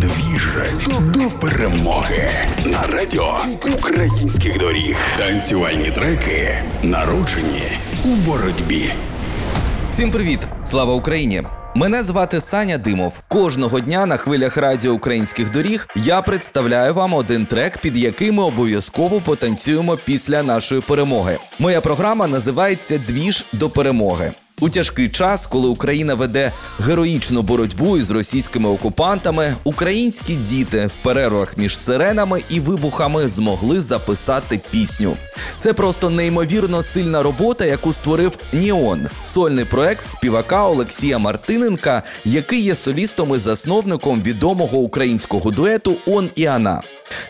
Двіж до перемоги на радіо українських доріг. Танцювальні треки народжені у боротьбі. Всім привіт! Слава Україні! Мене звати Саня Димов. Кожного дня на хвилях радіо українських доріг я представляю вам один трек, під яким ми обов'язково потанцюємо після нашої перемоги. Моя програма називається Двіж до перемоги. У тяжкий час, коли Україна веде героїчну боротьбу із російськими окупантами, українські діти в перервах між сиренами і вибухами змогли записати пісню. Це просто неймовірно сильна робота, яку створив Ніон, сольний проект співака Олексія Мартиненка, який є солістом і засновником відомого українського дуету Он і Ана.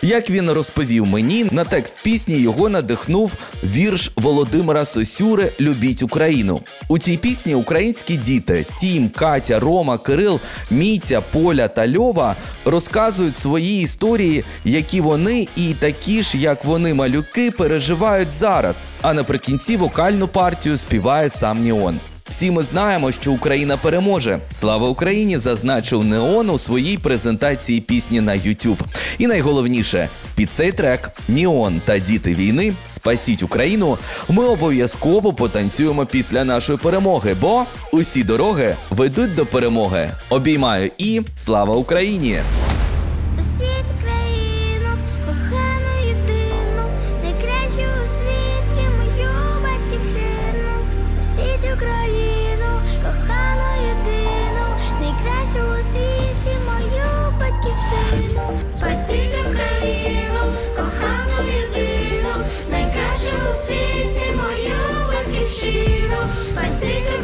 Як він розповів мені, на текст пісні його надихнув вірш Володимира Сосюри Любіть Україну. У цій пісні українські діти Тім, Катя, Рома, Кирил, Мітя, Поля та Льова розказують свої історії, які вони і такі ж, як вони, малюки, переживають зараз. А наприкінці вокальну партію співає сам Ніон. Всі ми знаємо, що Україна переможе. Слава Україні! зазначив Неон у своїй презентації пісні на YouTube. І найголовніше, під цей трек Ніон та діти війни Спасіть Україну. Ми обов'язково потанцюємо після нашої перемоги, бо усі дороги ведуть до перемоги. Обіймаю і слава Україні! Україну, найкращу у світі мою батьківщину. Спасіть Україну, кохану єдину, найкращу у світі мою батьківщину. Спасіть Україну,